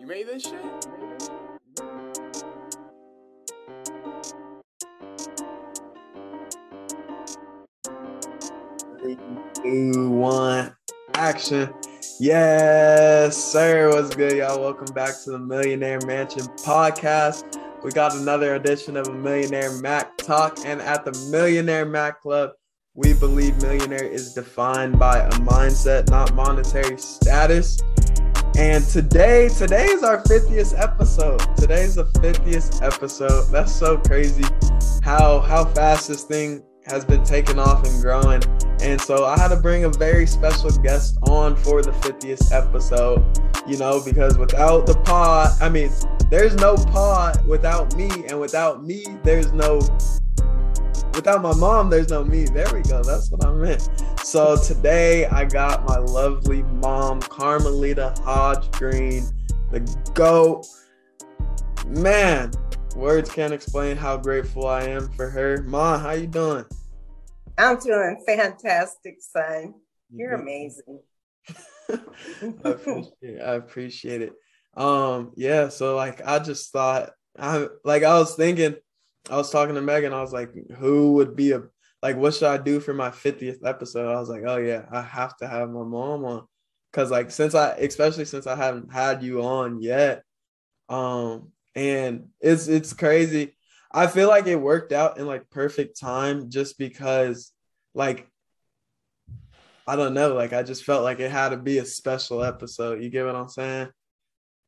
You made this shit? Two, one, action. Yes, sir. What's good, y'all? Welcome back to the Millionaire Mansion podcast. We got another edition of a Millionaire Mac Talk, and at the Millionaire Mac Club, we believe millionaire is defined by a mindset, not monetary status. And today, today is our 50th episode. Today's the 50th episode. That's so crazy how how fast this thing has been taking off and growing. And so I had to bring a very special guest on for the 50th episode, you know, because without the pod, I mean, there's no pod without me, and without me, there's no without my mom, there's no me. There we go. That's what I meant. So today I got my lovely mom, Carmelita Hodge Green, the GOAT. Man, words can't explain how grateful I am for her. Ma, how you doing? I'm doing fantastic, son. You're amazing. I appreciate it. I appreciate it. Um, yeah, so like I just thought I like I was thinking I was talking to Megan. I was like, who would be a like what should I do for my 50th episode? I was like, oh yeah, I have to have my mom on. Cause like since I especially since I haven't had you on yet. Um and it's it's crazy. I feel like it worked out in like perfect time just because like I don't know, like I just felt like it had to be a special episode. You get what I'm saying?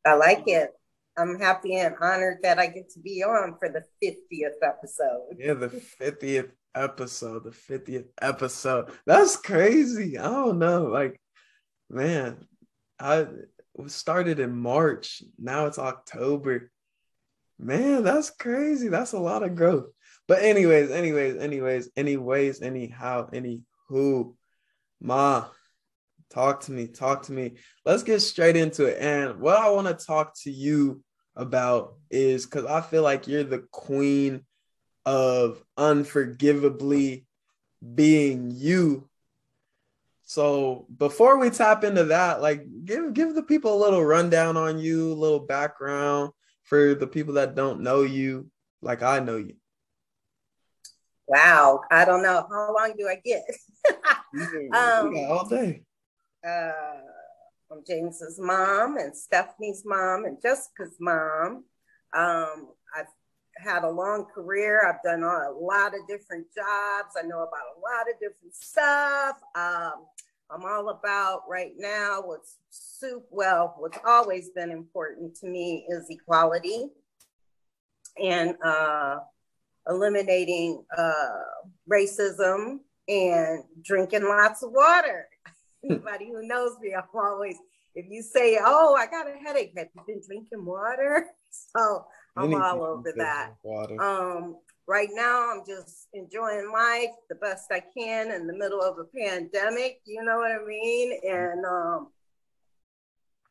I like it. I'm happy and honored that I get to be on for the 50th episode. Yeah, the 50th episode, the 50th episode. That's crazy. I don't know. Like, man, I started in March. Now it's October. Man, that's crazy. That's a lot of growth. But anyways, anyways, anyways, anyways, anyhow, anywho, ma, talk to me, talk to me. Let's get straight into it. And what I want to talk to you about is because I feel like you're the queen of unforgivably being you. So before we tap into that, like give give the people a little rundown on you, a little background for the people that don't know you, like I know you. Wow, I don't know how long do I get. um, yeah, all day. Uh, I'm James's mom and Stephanie's mom and Jessica's mom. Um, I've had a long career. I've done a lot of different jobs. I know about a lot of different stuff. Um, I'm all about right now what's soup. Well, what's always been important to me is equality and uh, eliminating uh, racism and drinking lots of water. Anybody who knows me, I'm always, if you say, Oh, I got a headache, have you been drinking water? So I'm Anything all over that. Um, right now, I'm just enjoying life the best I can in the middle of a pandemic, you know what I mean? And um,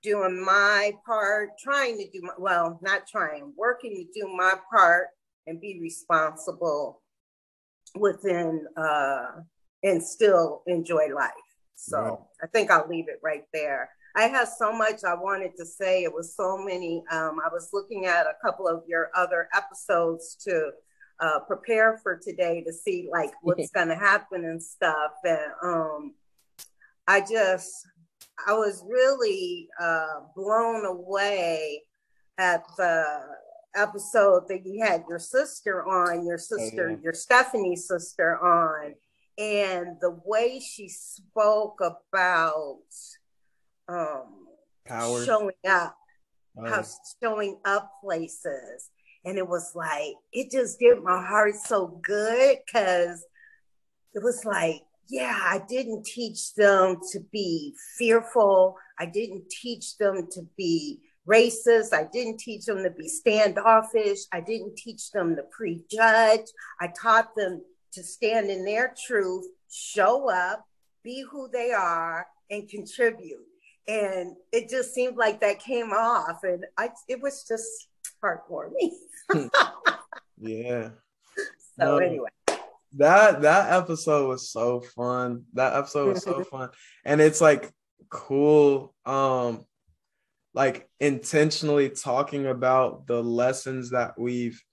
doing my part, trying to do my, well, not trying, working to do my part and be responsible within uh, and still enjoy life. So right. I think I'll leave it right there. I have so much I wanted to say. It was so many. Um, I was looking at a couple of your other episodes to uh, prepare for today to see like what's going to happen and stuff. And um, I just, I was really uh, blown away at the episode that you had your sister on, your sister, oh, yeah. your Stephanie sister on and the way she spoke about um Power. showing up oh. how showing up places. And it was like it just did my heart so good because it was like yeah i didn't teach them to be fearful. I didn't teach them to be racist. I didn't teach them to be standoffish. I didn't teach them to prejudge. I taught them to stand in their truth, show up, be who they are, and contribute. And it just seemed like that came off, and I it was just heartwarming. yeah. So anyway. That that episode was so fun. That episode was so fun. And it's like cool. Um like intentionally talking about the lessons that we've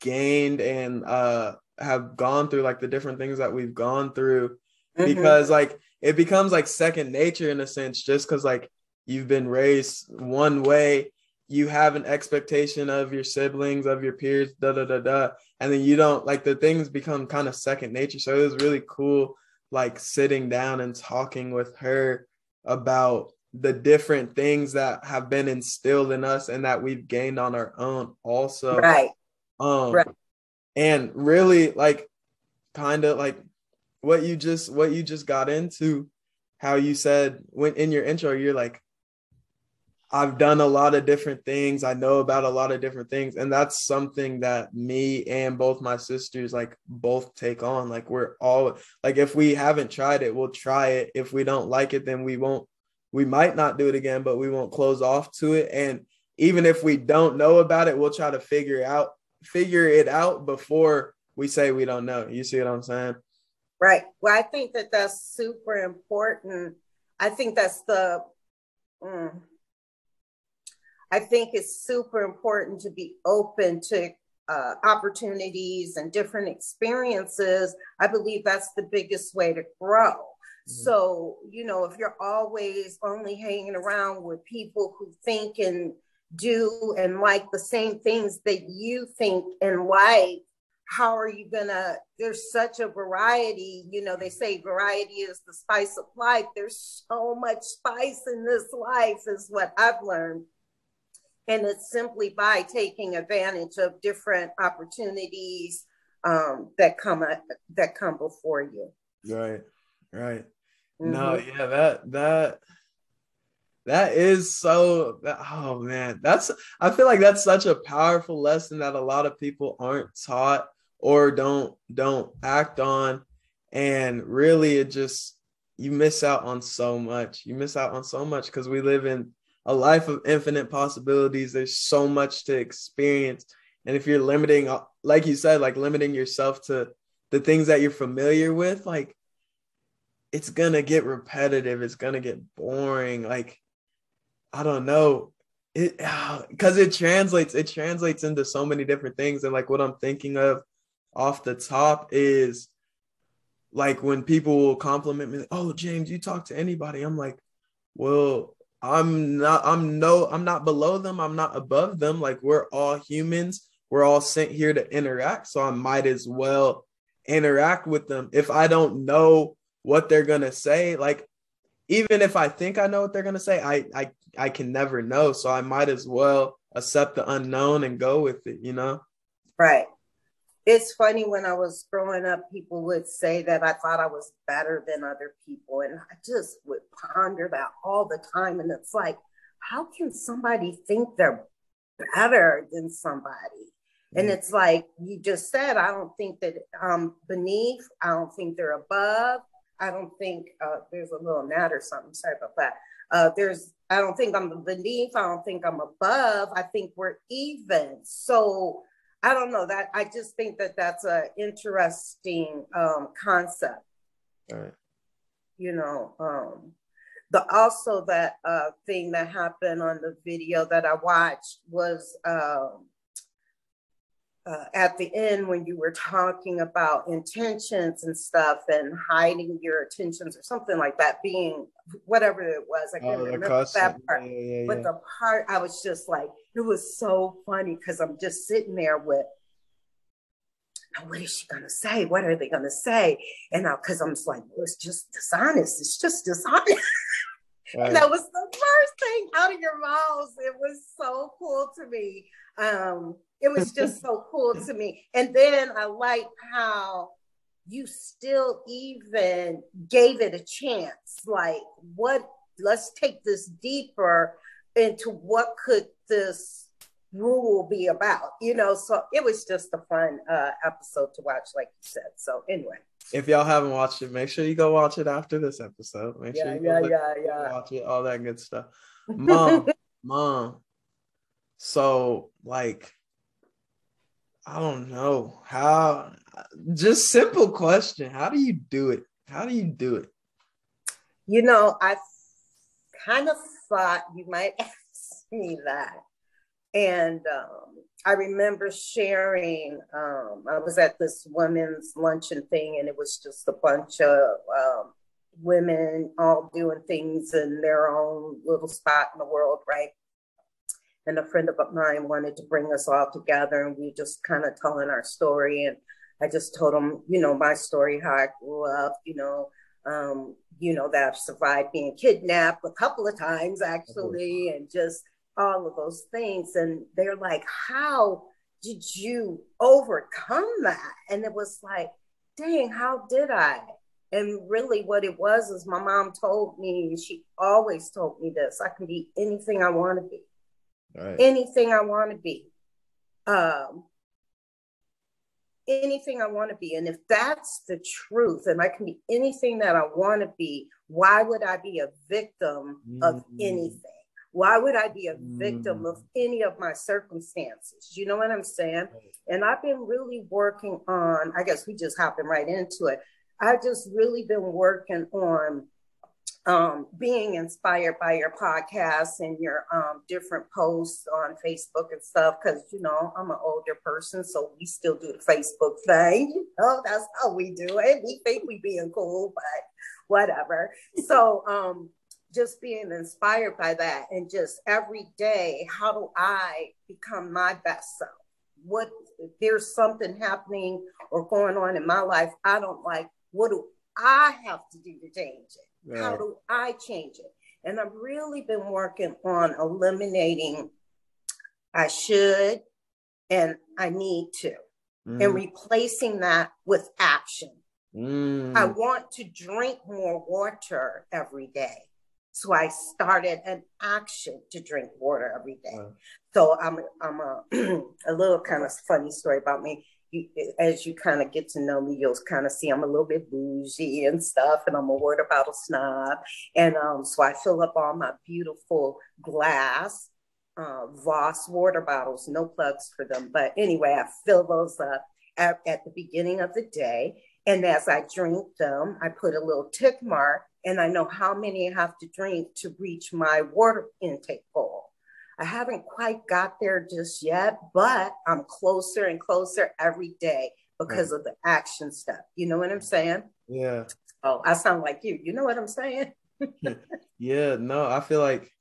gained and uh have gone through like the different things that we've gone through mm-hmm. because like it becomes like second nature in a sense just because like you've been raised one way you have an expectation of your siblings of your peers da da da da and then you don't like the things become kind of second nature so it was really cool like sitting down and talking with her about the different things that have been instilled in us and that we've gained on our own also right um right. And really like kind of like what you just what you just got into how you said when in your intro you're like I've done a lot of different things. I know about a lot of different things. And that's something that me and both my sisters like both take on. Like we're all like if we haven't tried it, we'll try it. If we don't like it, then we won't we might not do it again, but we won't close off to it. And even if we don't know about it, we'll try to figure out figure it out before we say we don't know. You see what I'm saying? Right. Well, I think that that's super important. I think that's the, mm, I think it's super important to be open to uh, opportunities and different experiences. I believe that's the biggest way to grow. Mm-hmm. So, you know, if you're always only hanging around with people who think and do and like the same things that you think and like, how are you gonna there's such a variety you know they say variety is the spice of life. There's so much spice in this life is what i've learned. And it's simply by taking advantage of different opportunities um, that come at, that come before you. Right right. Mm-hmm. no yeah that that that is so oh man. That's i feel like that's such a powerful lesson that a lot of people aren't taught or don't don't act on. And really it just you miss out on so much. You miss out on so much because we live in a life of infinite possibilities. There's so much to experience. And if you're limiting uh, like you said like limiting yourself to the things that you're familiar with like it's gonna get repetitive. It's gonna get boring. Like i don't know it because it translates it translates into so many different things and like what i'm thinking of off the top is like when people will compliment me, oh James, you talk to anybody. I'm like, well, I'm not, I'm no, I'm not below them, I'm not above them. Like we're all humans, we're all sent here to interact. So I might as well interact with them. If I don't know what they're gonna say, like even if I think I know what they're gonna say, I I I can never know. So I might as well accept the unknown and go with it, you know? Right it's funny when I was growing up, people would say that I thought I was better than other people. And I just would ponder that all the time. And it's like, how can somebody think they're better than somebody? And mm. it's like you just said, I don't think that I'm beneath, I don't think they're above. I don't think uh, there's a little gnat or something. Sorry about that. Uh, there's, I don't think I'm beneath. I don't think I'm above. I think we're even. So I don't know that I just think that that's an interesting um, concept. Right. You know, um, the also that uh, thing that happened on the video that I watched was um, uh, at the end when you were talking about intentions and stuff and hiding your intentions or something like that being whatever it was. I can't oh, remember that part. Yeah, yeah, yeah. But the part I was just like, it was so funny because I'm just sitting there with what is she gonna say? What are they gonna say? And because I'm just like, well, it's just dishonest. It's just dishonest. Right. and that was the first thing out of your mouths. It was so cool to me. Um, it was just so cool to me. And then I like how you still even gave it a chance. Like, what? Let's take this deeper into what could this rule be about, you know. So it was just a fun uh, episode to watch, like you said. So anyway, if y'all haven't watched it, make sure you go watch it after this episode. Make yeah, sure you yeah, yeah, yeah, watch it, all that good stuff. Mom, mom. So like, I don't know how. Just simple question: How do you do it? How do you do it? You know, I kind of thought you might ask me that. And um, I remember sharing, um, I was at this women's luncheon thing, and it was just a bunch of um, women all doing things in their own little spot in the world, right? And a friend of mine wanted to bring us all together, and we just kind of telling our story. And I just told them, you know, my story, how I grew up, you know, um, you know, that I've survived being kidnapped a couple of times actually, and just all of those things. And they're like, how did you overcome that? And it was like, dang, how did I? And really, what it was is my mom told me, she always told me this I can be anything I want to be. Right. Anything I want to be. Um, anything I want to be. And if that's the truth, and I can be anything that I want to be, why would I be a victim mm-hmm. of anything? Why would I be a victim mm-hmm. of any of my circumstances? You know what I'm saying? And I've been really working on, I guess we just hopping right into it. I've just really been working on um, being inspired by your podcast and your um, different posts on Facebook and stuff. Because you know I'm an older person, so we still do the Facebook thing. You know that's how we do it. We think we being cool, but whatever. So um, just being inspired by that, and just every day, how do I become my best self? What if there's something happening or going on in my life I don't like? What do I have to do to change it? Right. How do I change it? And I've really been working on eliminating I should and I need to, mm. and replacing that with action. Mm. I want to drink more water every day. So I started an action to drink water every day. So I'm I'm a a little kind of funny story about me you, as you kind of get to know me, you'll kind of see I'm a little bit bougie and stuff, and I'm a water bottle snob. And um, so I fill up all my beautiful glass uh, Voss water bottles, no plugs for them. But anyway, I fill those up at, at the beginning of the day. And as I drink them, I put a little tick mark and I know how many I have to drink to reach my water intake goal. I haven't quite got there just yet, but I'm closer and closer every day because right. of the action stuff. You know what I'm saying? Yeah. Oh, I sound like you. You know what I'm saying? yeah, no, I feel like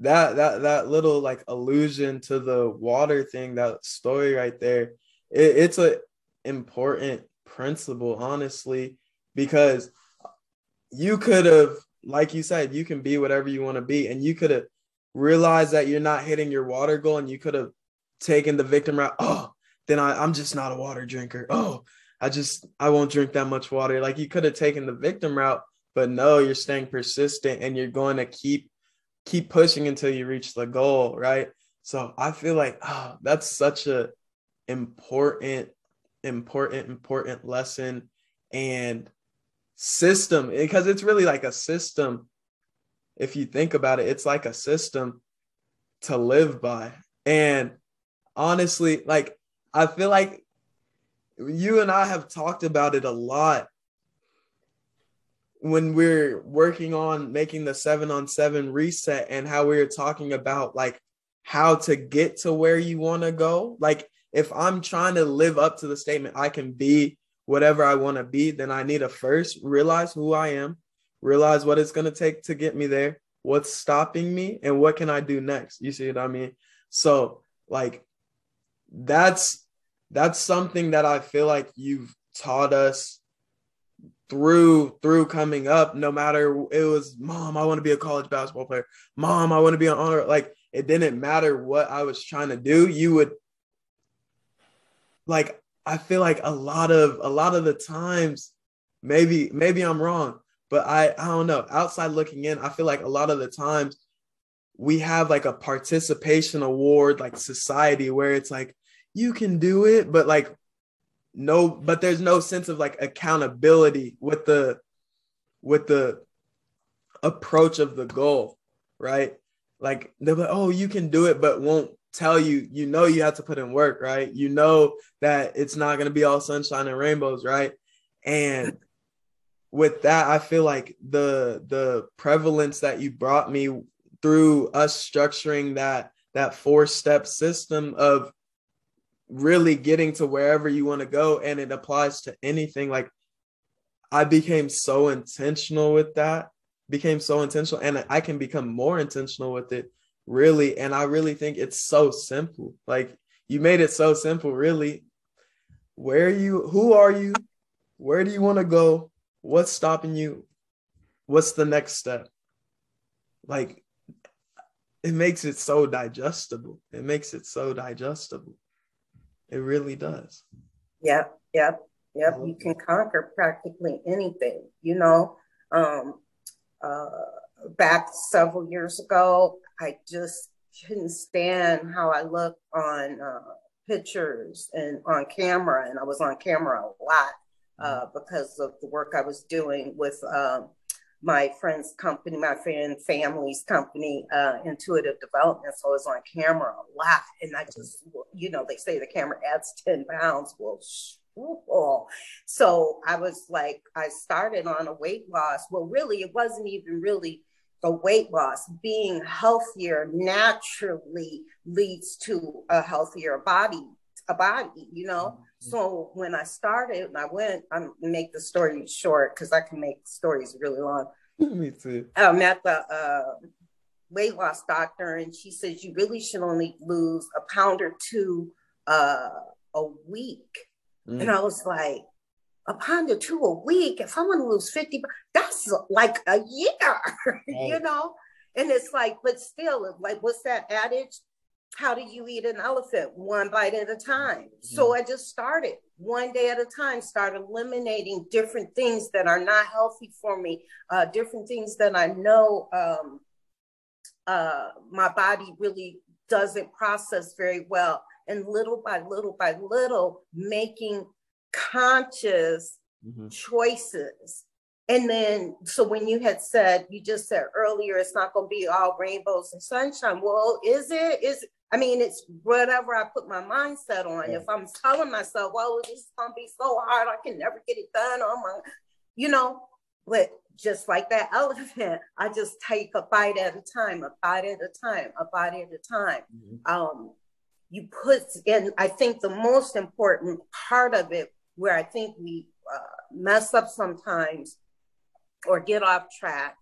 that that that little like allusion to the water thing, that story right there, it, it's a important principle, honestly, because you could have, like you said, you can be whatever you want to be, and you could have realize that you're not hitting your water goal and you could have taken the victim route. Oh, then I, I'm just not a water drinker. Oh, I just I won't drink that much water. Like you could have taken the victim route, but no, you're staying persistent and you're going to keep keep pushing until you reach the goal, right? So I feel like oh, that's such a important, important, important lesson and system because it's really like a system if you think about it, it's like a system to live by. And honestly, like I feel like you and I have talked about it a lot when we're working on making the seven on seven reset and how we were talking about like how to get to where you want to go. Like, if I'm trying to live up to the statement, I can be whatever I want to be, then I need to first realize who I am, realize what it's going to take to get me there, what's stopping me, and what can I do next. You see what I mean? So, like, that's that's something that I feel like you've taught us through through coming up no matter it was mom i want to be a college basketball player mom i want to be an honor like it didn't matter what i was trying to do you would like i feel like a lot of a lot of the times maybe maybe i'm wrong but I I don't know. Outside looking in, I feel like a lot of the times we have like a participation award like society where it's like you can do it, but like no, but there's no sense of like accountability with the with the approach of the goal, right? Like they're like, oh, you can do it, but won't tell you, you know, you have to put in work, right? You know that it's not going to be all sunshine and rainbows, right? And with that, I feel like the the prevalence that you brought me through us structuring that that four step system of really getting to wherever you want to go and it applies to anything like i became so intentional with that became so intentional and i can become more intentional with it really and i really think it's so simple like you made it so simple really. Where you who are you? Where do you want to go what's stopping you? What's the next step? Like it makes it so digestible. It makes it so digestible. It really does. Yep, yep, yep. You can conquer practically anything, you know. Um, uh, back several years ago, I just couldn't stand how I looked on uh, pictures and on camera, and I was on camera a lot uh, because of the work I was doing with um, my friend's company, my friend family's company, uh, Intuitive Development. So I was on camera a lot, and I just, you know, they say the camera adds ten pounds. Well. Oh. So I was like, I started on a weight loss. Well, really, it wasn't even really a weight loss. Being healthier naturally leads to a healthier body, a body, you know. So when I started, and I went. I'm make the story short because I can make stories really long. Me too. I met the uh, weight loss doctor, and she says you really should only lose a pound or two uh, a week. Mm. And I was like, a pound or two a week. If I'm going to lose 50, that's like a year, right. you know? And it's like, but still, like, what's that adage? How do you eat an elephant? One bite at a time. Mm. So I just started one day at a time, start eliminating different things that are not healthy for me, uh, different things that I know um, uh, my body really doesn't process very well and little by little by little making conscious mm-hmm. choices and then so when you had said you just said earlier it's not going to be all rainbows and sunshine well is it is i mean it's whatever i put my mindset on yeah. if i'm telling myself well this is to be so hard i can never get it done on my you know but just like that elephant i just take a bite at a time a bite at a time a bite at a time mm-hmm. um you put in i think the most important part of it where i think we uh, mess up sometimes or get off track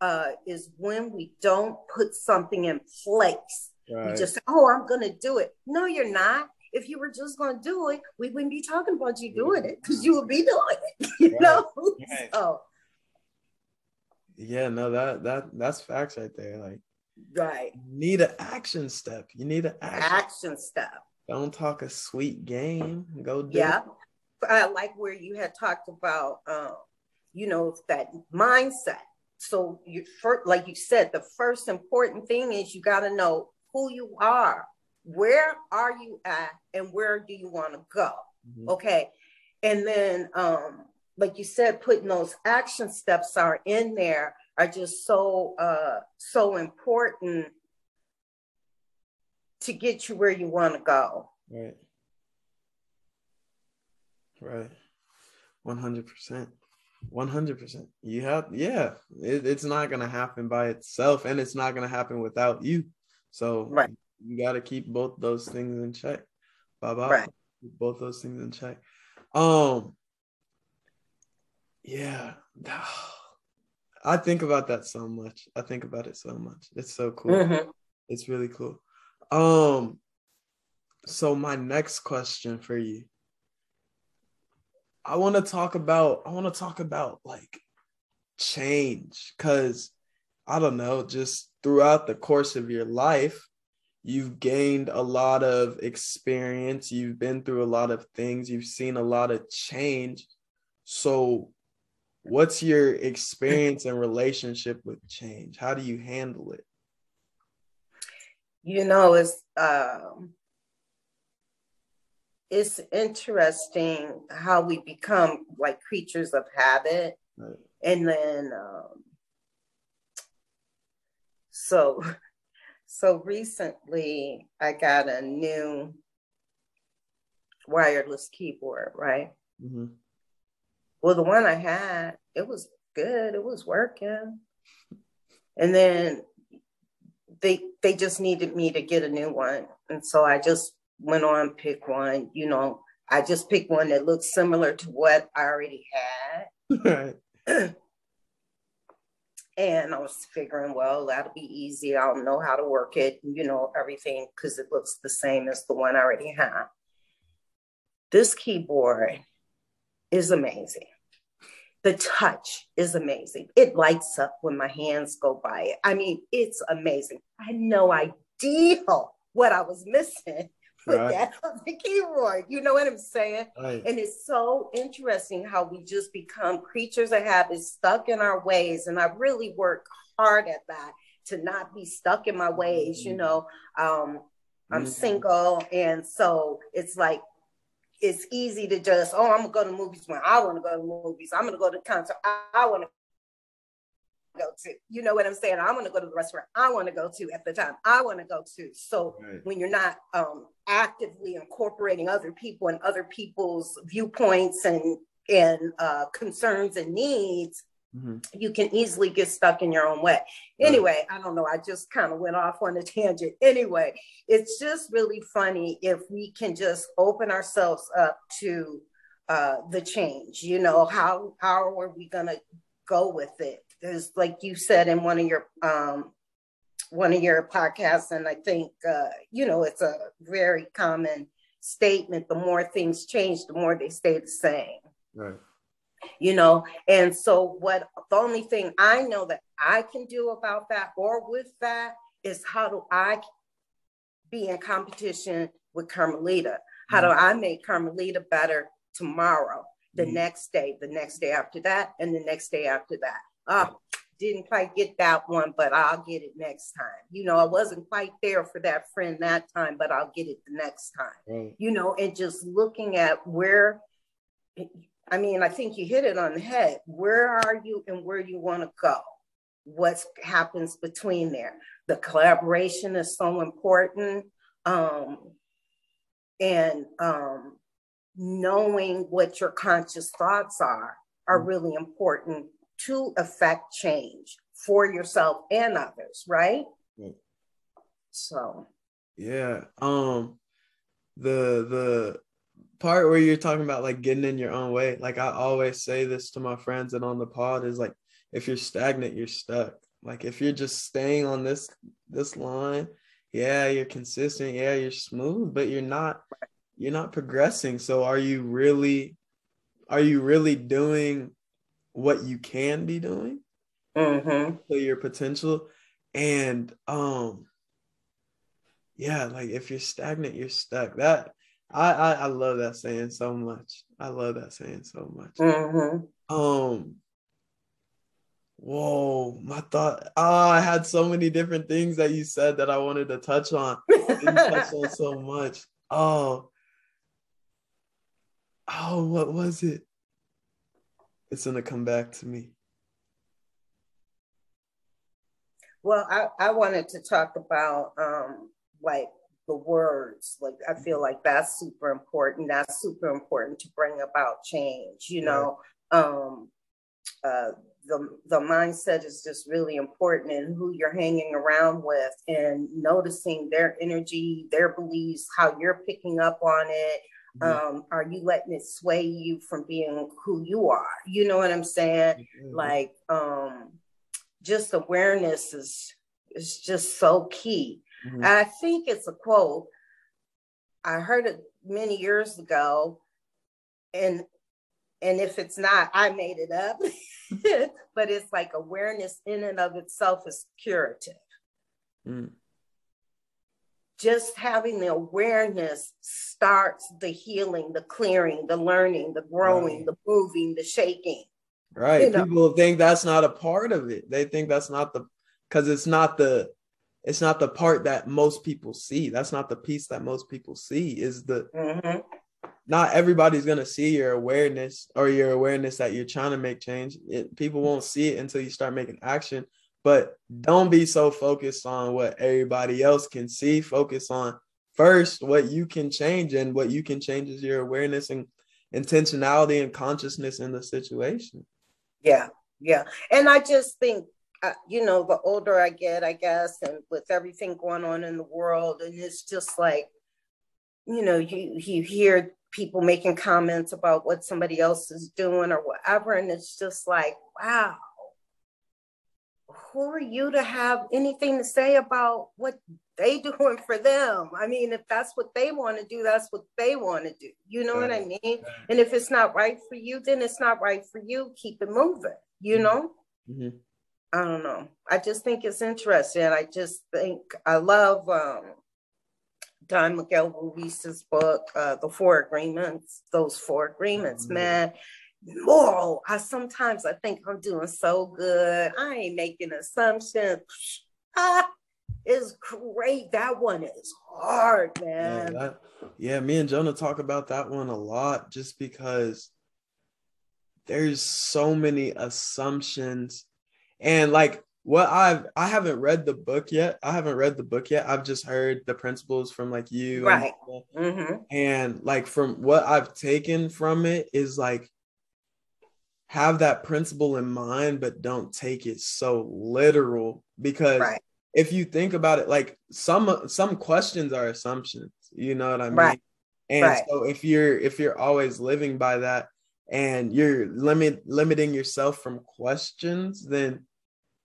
uh, is when we don't put something in place right. you just say oh i'm gonna do it no you're not if you were just gonna do it we wouldn't be talking about you doing it because you would be doing it you right. know right. so yeah no that that that's facts right there like Right. You need an action step. You need an action, action step. Don't talk a sweet game. Go do yeah. I like where you had talked about, um, you know, that mindset. So you first, like you said, the first important thing is you got to know who you are. Where are you at, and where do you want to go? Mm-hmm. Okay, and then, um, like you said, putting those action steps are in there are just so uh, so important to get you where you want to go. Right. Right. One hundred percent. One hundred percent. You have yeah. It, it's not gonna happen by itself, and it's not gonna happen without you. So right. you got to keep both those things in check. Bye bye. Right. Both those things in check. Um. Yeah. I think about that so much. I think about it so much. It's so cool. Mm-hmm. It's really cool. Um so my next question for you. I want to talk about I want to talk about like change cuz I don't know, just throughout the course of your life, you've gained a lot of experience, you've been through a lot of things, you've seen a lot of change. So what's your experience and relationship with change? How do you handle it? You know, it's um, it's interesting how we become like creatures of habit, right. and then um, so so recently I got a new wireless keyboard, right? Mm-hmm. Well, the one I had, it was good. It was working. And then they they just needed me to get a new one, and so I just went on pick one. You know, I just picked one that looked similar to what I already had. Right. And I was figuring, well, that'll be easy. I'll know how to work it, you know, everything because it looks the same as the one I already have. This keyboard is amazing. The touch is amazing. It lights up when my hands go by it. I mean, it's amazing. I had no idea what I was missing with right. that on the keyboard. You know what I'm saying? Right. And it's so interesting how we just become creatures of habit, stuck in our ways. And I really work hard at that to not be stuck in my ways. Mm-hmm. You know, um, I'm mm-hmm. single, and so it's like it's easy to just, oh, I'm gonna go to movies when I want to go to movies. I'm gonna go to concert. I, I want to go to. You know what I'm saying? I want to go to the restaurant I want to go to at the time I want to go to. So right. when you're not um, actively incorporating other people and other people's viewpoints and and uh, concerns and needs, Mm-hmm. You can easily get stuck in your own way. Anyway, I don't know. I just kind of went off on a tangent. Anyway, it's just really funny if we can just open ourselves up to uh, the change. You know, how how are we gonna go with it? Because, like you said in one of your um, one of your podcasts, and I think uh, you know it's a very common statement. The more things change, the more they stay the same. Right you know and so what the only thing i know that i can do about that or with that is how do i be in competition with carmelita how do mm-hmm. i make carmelita better tomorrow the mm-hmm. next day the next day after that and the next day after that oh didn't quite get that one but i'll get it next time you know i wasn't quite there for that friend that time but i'll get it the next time right. you know and just looking at where I mean, I think you hit it on the head. Where are you and where you want to go? What happens between there? The collaboration is so important. Um, and um, knowing what your conscious thoughts are are mm-hmm. really important to affect change for yourself and others, right? So yeah. Um the the part where you're talking about like getting in your own way, like I always say this to my friends and on the pod is like if you're stagnant, you're stuck. Like if you're just staying on this this line, yeah, you're consistent, yeah, you're smooth, but you're not you're not progressing. So are you really are you really doing what you can be doing mm-hmm. to your potential? And um yeah, like if you're stagnant, you're stuck. That I, I, I love that saying so much. I love that saying so much. Mm-hmm. Um. Whoa, my thought. Oh, I had so many different things that you said that I wanted to touch on. you touched on so much. Oh. Oh, what was it? It's gonna come back to me. Well, I, I wanted to talk about um like the words. Like I feel like that's super important. That's super important to bring about change. You know, um, uh, the the mindset is just really important, and who you're hanging around with, and noticing their energy, their beliefs, how you're picking up on it. Um, are you letting it sway you from being who you are? You know what I'm saying? Mm-hmm. Like, um, just awareness is is just so key Mm-hmm. I think it's a quote. I heard it many years ago, and and if it's not, I made it up. but it's like awareness in and of itself is curative. Mm. Just having the awareness starts the healing, the clearing, the learning, the growing, right. the moving, the shaking. Right. You know? People think that's not a part of it. They think that's not the because it's not the it's not the part that most people see. That's not the piece that most people see. Is the mm-hmm. not everybody's gonna see your awareness or your awareness that you're trying to make change. It, people won't see it until you start making action. But don't be so focused on what everybody else can see. Focus on first what you can change, and what you can change is your awareness and intentionality and consciousness in the situation. Yeah, yeah, and I just think uh, you know, the older I get, I guess, and with everything going on in the world, and it's just like, you know, you you hear people making comments about what somebody else is doing or whatever, and it's just like, wow, who are you to have anything to say about what they doing for them? I mean, if that's what they want to do, that's what they want to do. You know right. what I mean? Right. And if it's not right for you, then it's not right for you. Keep it moving. You mm-hmm. know. Mm-hmm. I don't know. I just think it's interesting. I just think I love um, Don Miguel Ruiz's book, uh, The Four Agreements. Those four agreements, mm-hmm. man. Moral. I sometimes I think I'm doing so good. I ain't making assumptions. Ah, it's great. That one is hard, man. Yeah, that, yeah, me and Jonah talk about that one a lot just because there's so many assumptions and like what I've I haven't read the book yet. I haven't read the book yet. I've just heard the principles from like you, right? And, mm-hmm. and like from what I've taken from it is like have that principle in mind, but don't take it so literal because right. if you think about it, like some some questions are assumptions. You know what I mean? Right. And right. so if you're if you're always living by that and you're limit limiting yourself from questions, then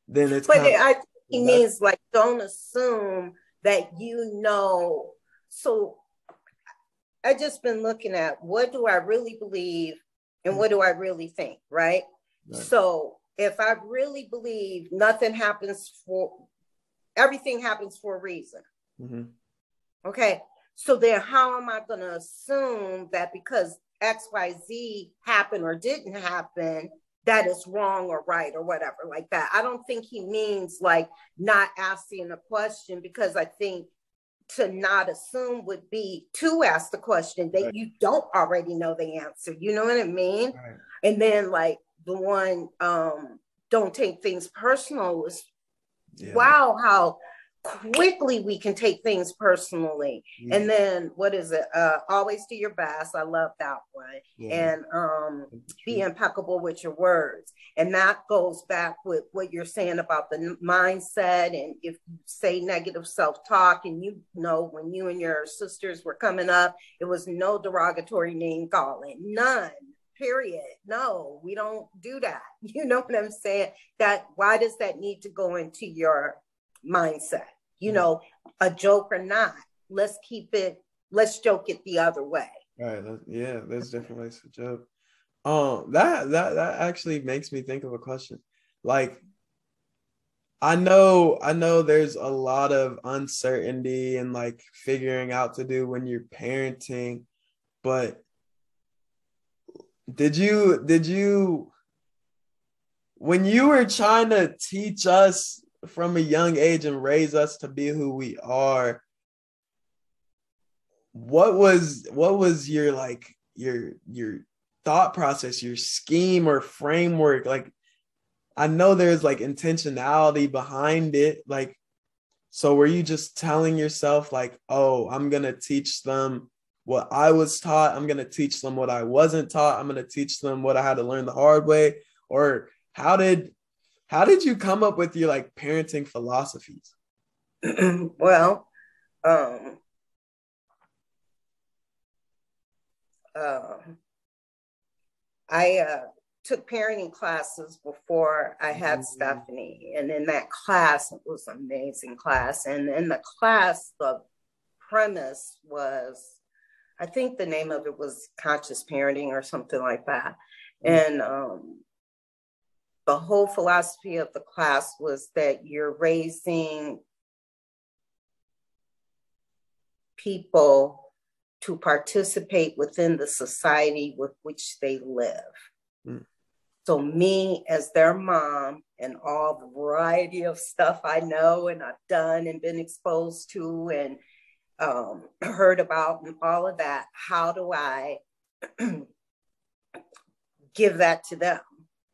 then it's but it, I he means like don't assume that you know. So I just been looking at what do I really believe and what do I really think, right? right. So if I really believe nothing happens for everything happens for a reason. Mm-hmm. Okay. So then how am I to assume that because XYZ happened or didn't happen, that is wrong or right or whatever like that. I don't think he means like not asking a question because I think to not assume would be to ask the question that right. you don't already know the answer. You know what I mean? Right. And then like the one um don't take things personal was yeah. wow how quickly we can take things personally. Yeah. and then what is it? Uh always do your best. I love that one. Yeah. and um be impeccable with your words. And that goes back with what you're saying about the mindset and if you say negative self-talk and you know when you and your sisters were coming up it was no derogatory name calling. None. Period. No we don't do that. You know what i'm saying? That why does that need to go into your mindset you know, a joke or not. Let's keep it, let's joke it the other way. Right. Yeah, there's different ways to joke. Um, that that that actually makes me think of a question. Like, I know, I know there's a lot of uncertainty and like figuring out to do when you're parenting, but did you did you when you were trying to teach us from a young age and raise us to be who we are what was what was your like your your thought process your scheme or framework? Like i know there's like intentionality behind it. Like so were you just telling yourself like oh i'm going to teach them what i was taught. I'm going to teach them what i wasn't taught. I'm going to teach them what i had to learn the hard way. Or how did how did you come up with your like parenting philosophies? well, um, uh, I uh, took parenting classes before I had mm-hmm. Stephanie, and in that class, it was an amazing class. And in the class, the premise was, I think the name of it was conscious parenting or something like that. Mm-hmm. And um, the whole philosophy of the class was that you're raising people to participate within the society with which they live. Mm. So, me as their mom and all the variety of stuff I know and I've done and been exposed to and um, heard about and all of that, how do I give that to them?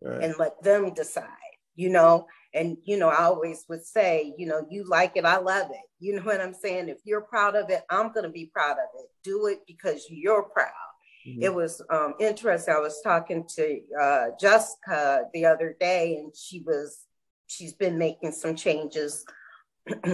Right. and let them decide, you know. And, you know, I always would say, you know, you like it, I love it. You know what I'm saying? If you're proud of it, I'm going to be proud of it. Do it because you're proud. Mm-hmm. It was um, interesting. I was talking to uh, Jessica the other day, and she was she's been making some changes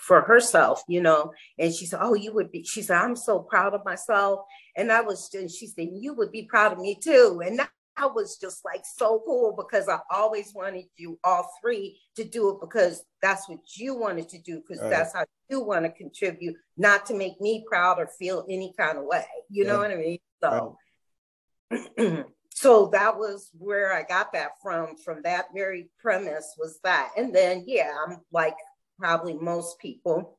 for herself, you know. And she said, "Oh, you would be." She said, "I'm so proud of myself," and I was. And she said, "You would be proud of me too." And that was just like so cool because I always wanted you all three to do it because that's what you wanted to do because right. that's how you want to contribute, not to make me proud or feel any kind of way. You yeah. know what I mean? So. Right. so that was where I got that from. From that very premise was that, and then yeah, I'm like probably most people.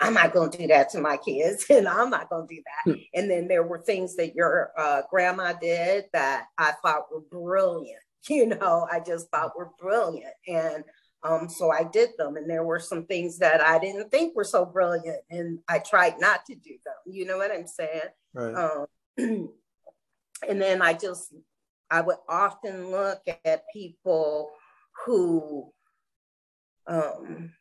I'm not going to do that to my kids, and I'm not going to do that. Hmm. And then there were things that your uh, grandma did that I thought were brilliant. You know, I just thought were brilliant, and um, so I did them. And there were some things that I didn't think were so brilliant, and I tried not to do them. You know what I'm saying? Right. Um, and then I just, I would often look at people who um,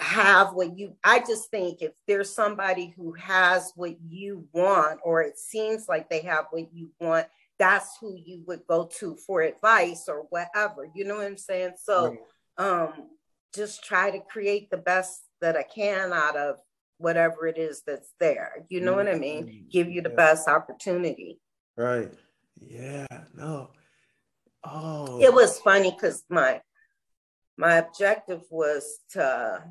have what you i just think if there's somebody who has what you want or it seems like they have what you want that's who you would go to for advice or whatever you know what i'm saying so um just try to create the best that i can out of whatever it is that's there you know mm-hmm. what i mean mm-hmm. give you the yeah. best opportunity right yeah no oh it was funny because my my objective was to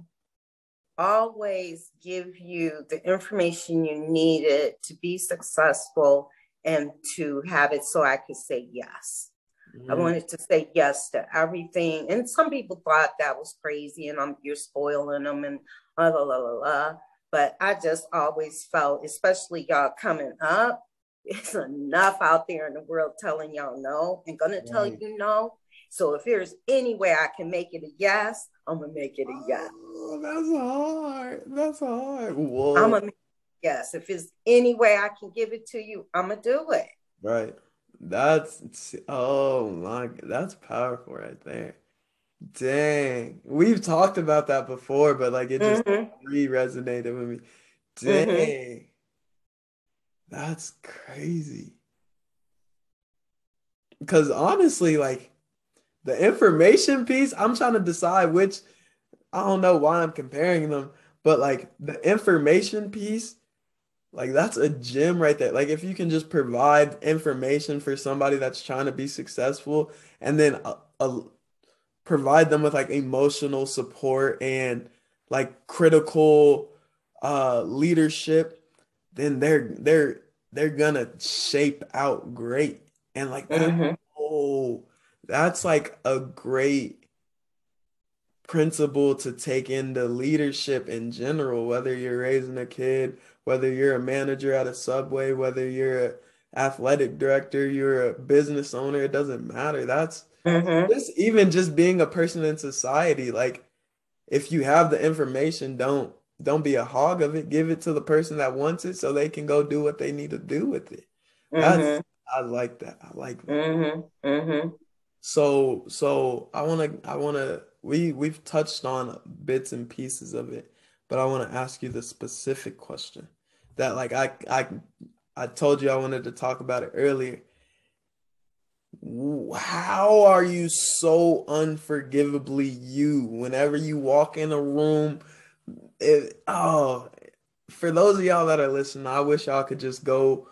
always give you the information you needed to be successful and to have it so I could say yes. Mm-hmm. I wanted to say yes to everything. And some people thought that was crazy and I'm you're spoiling them and la la la la la. But I just always felt, especially y'all coming up, it's enough out there in the world telling y'all no and gonna tell you no. So if there's any way I can make it a yes, I'm gonna make it a yes. Oh, that's hard. That's hard. Whoa. I'm gonna yes. If there's any way I can give it to you, I'm gonna do it. Right. That's oh my that's powerful right there. Dang. We've talked about that before, but like it just mm-hmm. re-resonated with me. Dang. Mm-hmm. That's crazy. Cause honestly, like the information piece, I'm trying to decide which I don't know why I'm comparing them, but like the information piece, like that's a gem right there. Like if you can just provide information for somebody that's trying to be successful and then uh, uh, provide them with like emotional support and like critical uh leadership, then they're they're they're gonna shape out great. And like that, mm-hmm. That's like a great principle to take into leadership in general, whether you're raising a kid, whether you're a manager at a subway, whether you're an athletic director, you're a business owner, it doesn't matter. That's mm-hmm. just even just being a person in society. Like if you have the information, don't don't be a hog of it. Give it to the person that wants it so they can go do what they need to do with it. Mm-hmm. I like that. I like that. Mm-hmm. So so I wanna I wanna we we've touched on bits and pieces of it, but I want to ask you the specific question that like I I I told you I wanted to talk about it earlier. How are you so unforgivably you whenever you walk in a room? It, oh, for those of y'all that are listening, I wish y'all could just go.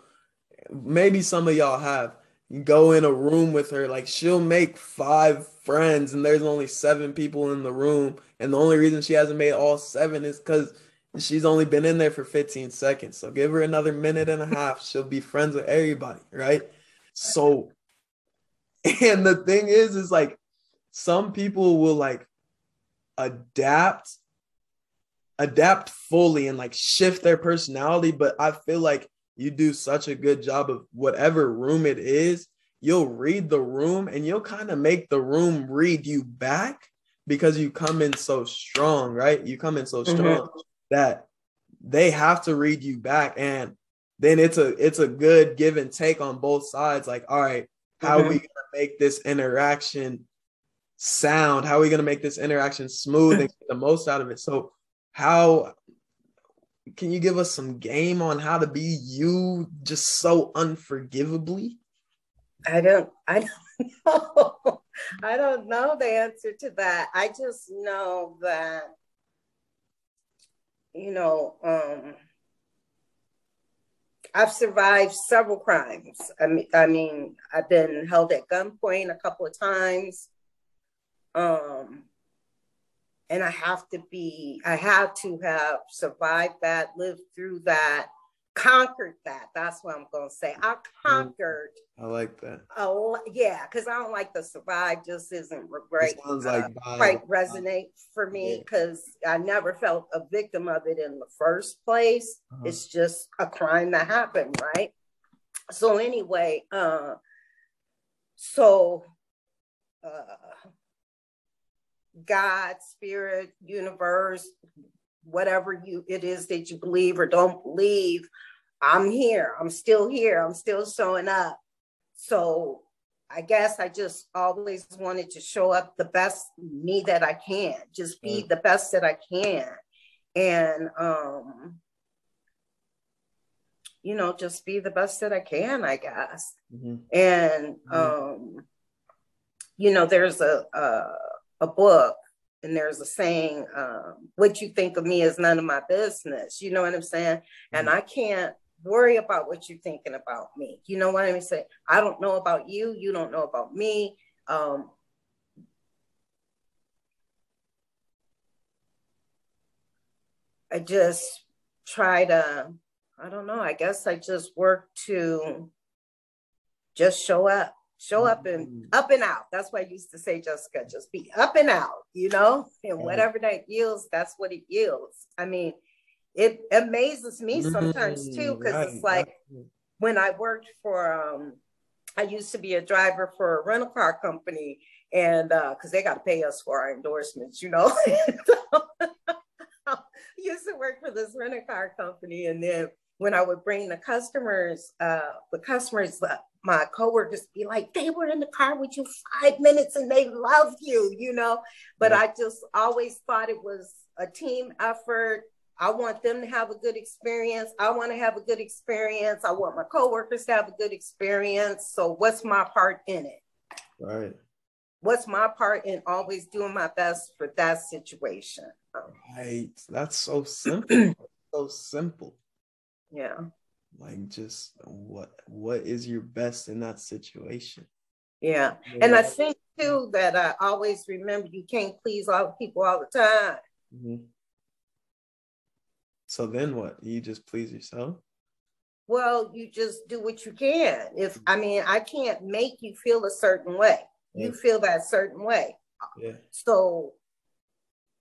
Maybe some of y'all have go in a room with her. Like she'll make five friends and there's only seven people in the room. And the only reason she hasn't made all seven is because she's only been in there for 15 seconds. So give her another minute and a half. She'll be friends with everybody, right? So, and the thing is, is like some people will like adapt, adapt fully and like shift their personality. But I feel like you do such a good job of whatever room it is, you'll read the room and you'll kind of make the room read you back because you come in so strong, right? You come in so mm-hmm. strong mm-hmm. that they have to read you back and then it's a it's a good give and take on both sides like all right how mm-hmm. are we going to make this interaction sound how are we going to make this interaction smooth and get the most out of it so how can you give us some game on how to be you just so unforgivably? I don't I don't know. I don't know the answer to that. I just know that, you know, um, I've survived several crimes. I mean, I mean, I've been held at gunpoint a couple of times. Um, and I have to be, I have to have survived that, lived through that, conquered that. That's what I'm going to say. I conquered. I like that. Oh yeah, because I don't like the survive. Just isn't great. It sounds like uh, quite resonate for me Yeah. because I never felt a victim of it in the first place. Uh-huh. It's just a crime that happened, right? So anyway, uh, so uh, God, spirit, universe, whatever you it is that you believe or don't believe, I'm here. I'm still here. I'm still showing up. So I guess I just always wanted to show up the best me that I can, just be Right. the best that I can. And um you know, just be the best that I can, I guess. Mhm. And Mhm. um you know, there's a a, a book and there's a saying, um, what you think of me is none of my business. You know what I'm saying? And I can't worry about what you're thinking about me. You know what I'm saying? I don't know about you. You don't know about me. Um, I just try to, I don't know, I guess I just work to just show up, show up and Mhm. up and out. That's why I used to say, Jessica, just be up and out, you know, and whatever that yields, that's what it yields. I mean, it amazes me sometimes too, Mm, because it's like when I worked for, um, I used to be a driver for a rental car company, and because they got to pay us for our endorsements, you know. I used to work for this rental car company, and then when I would bring the customers, uh, the customers, uh, my coworkers be like, they were in the car with you five minutes and they love you, you know. But Yeah. I just always thought it was a team effort. I want them to have a good experience. I want to have a good experience. I want my coworkers to have a good experience. So, what's my part in it? Right. What's my part in always doing my best for that situation? Right. That's so simple. so simple. yeah, Like just what what is your best in that situation? yeah. And I think too that I always remember you can't please all the people all the time. Mhm. So then what? You just please yourself? Well, you just do what you can. If I mean, I can't make you feel a certain way. You feel that certain way. Yeah. So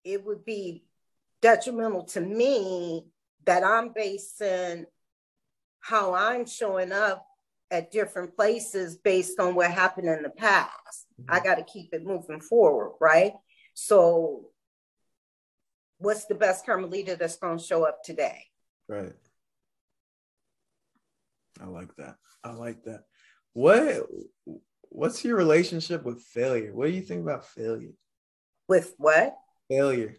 it would be detrimental to me that I'm basing how I'm showing up at different places based on what happened in the past. I got to keep it moving forward, right? So, what's the best Carmelita that's going to show up today? Right. I like that. I like that. What what's your relationship with failure? What do you think about failure? With what? Failure.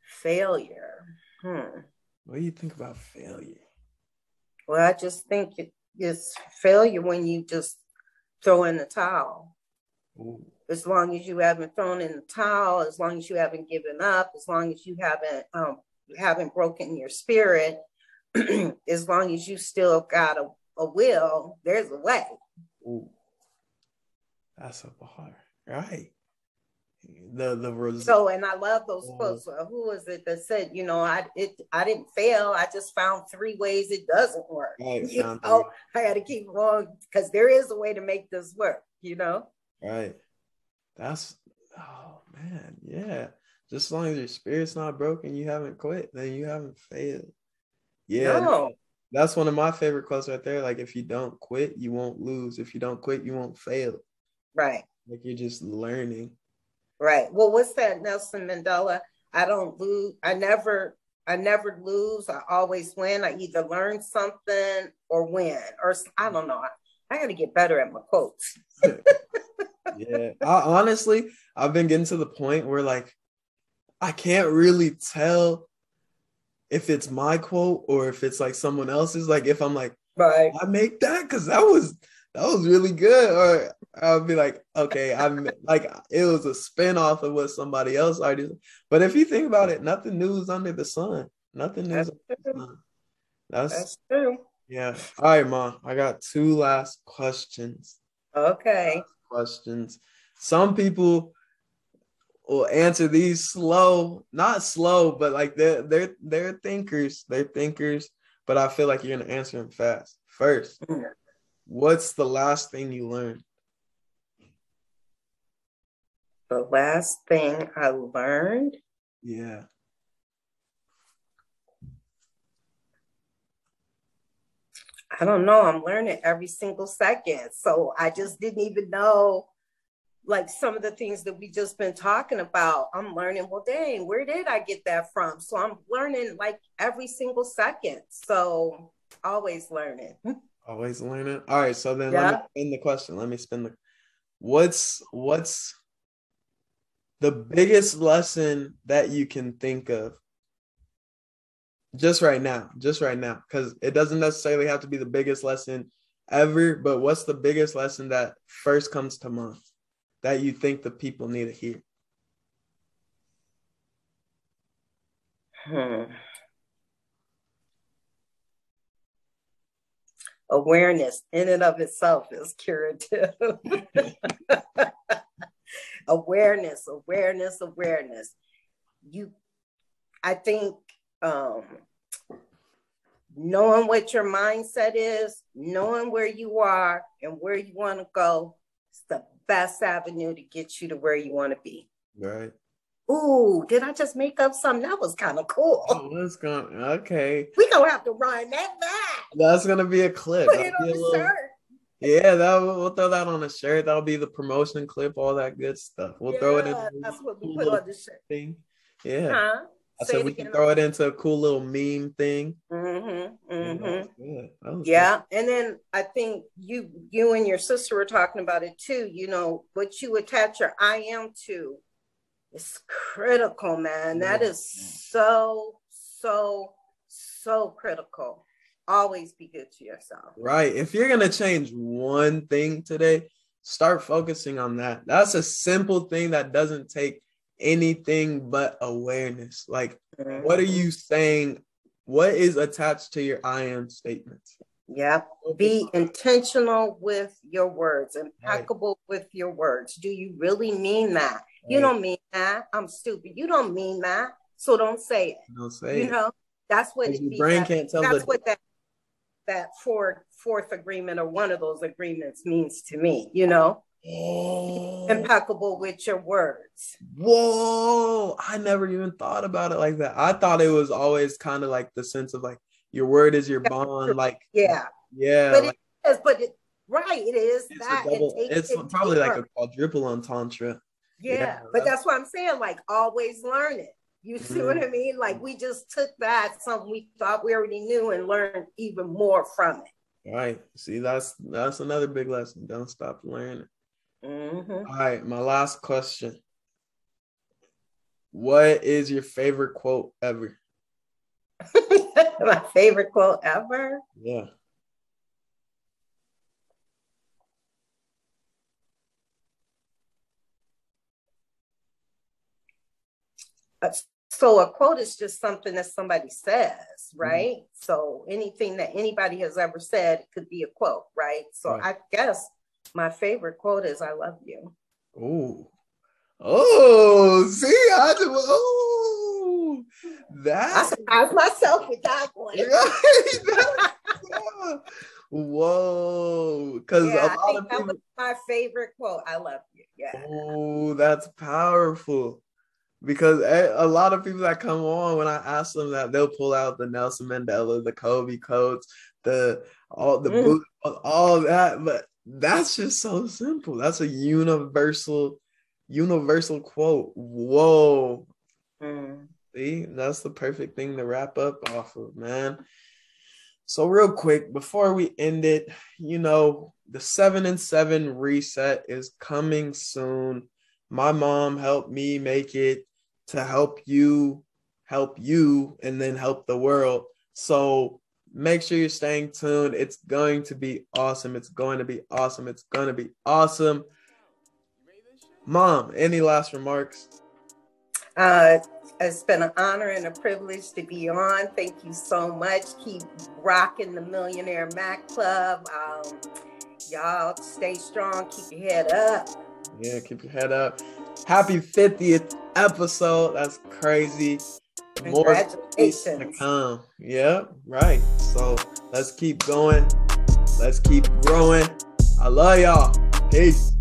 Failure. Hmm. What do you think about failure? Well, I just think it, it's failure when you just throw in the towel. Ooh. As long as you haven't thrown in the towel, as long as you haven't given up, as long as you haven't um, haven't broken your spirit, as long as you still got a, a will, there's a way. Ooh. That's a bar. Right. The the result. So, and I love those Mhm. quotes. Uh, Who was it that said, you know, I it I didn't fail. I just found three ways it doesn't work. Right, You know, I got to keep going because there is a way to make this work. You know. Right. That's oh man, yeah. Just as long as your spirit's not broken, you haven't quit, then you haven't failed. Yeah, No. that's one of my favorite quotes right there. Like if you don't quit, you won't lose. If you don't quit, you won't fail. Right. Like you're just learning. Right. Well, what's that, Nelson Mandela? I don't lose. I never. I never lose. I always win. I either learn something or win, or I don't know. I, I got to get better at my quotes. Yeah. I honestly, I've been getting to the point where like I can't really tell if it's my quote or if it's like someone else's. Like if I'm like, Right. I make that because that was that was really good. Or I'll be like, okay, I'm like it was a spin off of what somebody else already. But if you think about it, nothing new is under the sun. Nothing new. That's true. That's, That's true. Yeah. All right, mom. I got two last questions. Okay. Questions. Some people will answer these slow, not slow, but like they're they're they're thinkers. They're thinkers, but I feel like you're gonna answer them fast. First, hmm. What's the last thing you learned? The last thing I learned. Yeah. I don't know. I'm learning every single second. So I just didn't even know like some of the things that we just been talking about. I'm learning, well, dang, where did I get that from? So I'm learning like every single second. So always learning. Always learning. All right. So then Yeah. let me spin the question. Let me spin the what's what's the biggest lesson that you can think of just right now just right now because it doesn't necessarily have to be the biggest lesson ever but what's the biggest lesson that first comes to mind that you think the people need to hear Hmm. Awareness in and of itself is curative. awareness, awareness, awareness. You, I think, um, knowing what your mindset is, knowing where you are and where you want to go, is the best avenue to get you to where you want to be. right Ooh, did I just make up something? That was kind of cool. oh, that's going okay We gonna have to run that back. that's gonna be a clip Put That'll it on the little- shirt. Yeah, that we'll throw that on a shirt. That'll be the promotion clip, all that good stuff. We'll throw it in. Yeah, That's what we cool put on the shirt. thing. Yeah, Huh? I Say said we can throw it into a cool little meme thing. Mm-hmm. Yeah, Mm-hmm. that was good. Yeah, and then I think you you and your sister were talking about it too. You know what you attach your I am to is critical, man. That is so so so critical. Always be good to yourself. Right. If you're gonna change one thing today, start focusing on that. That's a simple thing that doesn't take anything but awareness. Like, what are Mm-hmm. you saying? What is attached to your I am statements? Yeah. Be intentional with your words, impeccable with your words. Do you really mean that? You don't mean that. I'm stupid. You don't mean that. So don't say it. Don't say You it. know, that's what it your brain that- can't tell That's the what that that fourth fourth agreement or one of those agreements means to me. You know, impeccable with your words. Whoa, I never even thought about it like that. I thought it was always kind of like the sense of like your word is your bond. Like, Yeah, yeah, but like it is. But it, right, it is it's, that. double, it takes it's it probably like deeper. a quadruple entendre. Yeah, but that's- what I'm saying. Like always learn it. You see what I mean? Like we just took that something we thought we already knew and learned even more from it. Right. See, that's that's another big lesson. Don't stop learning. Mhm. All right, my last question. What is your favorite quote ever? My favorite quote ever. Yeah. So a quote is just something that somebody says, mm-hmm. right? So anything that anybody has ever said could be a quote, right? So Right. I guess my favorite quote is "I love you." Oh. Oh, see, I just oh that I surprised myself with that one. Whoa, because Yeah, a lot of people. was my favorite quote. I love you. Yeah. Oh, that's powerful. Because a lot of people that come on, when I ask them that, they'll pull out the Nelson Mandela, the Kobe quotes, the all the Mm. boot, all that. But that's just so simple. That's a universal, universal quote. Whoa. Mm. See, that's the perfect thing to wrap up off of, man. So, real quick, before we end it, you know, the seven and seven reset is coming soon. My mom helped me make it to help you, help you, and then help the world. So, Make sure you're staying tuned. It's going to be awesome. It's going to be awesome. It's going to be awesome. Mom, any last remarks? Uh, it's been an honor and a privilege to be on. Thank you so much. Keep rocking the Millionaire Mac Club. Um, y'all stay strong. Keep your head up. Yeah, keep your head up. Happy 50th episode. That's crazy. More to come. Yeah, right. So let's keep going. Let's keep growing. I love y'all. Peace.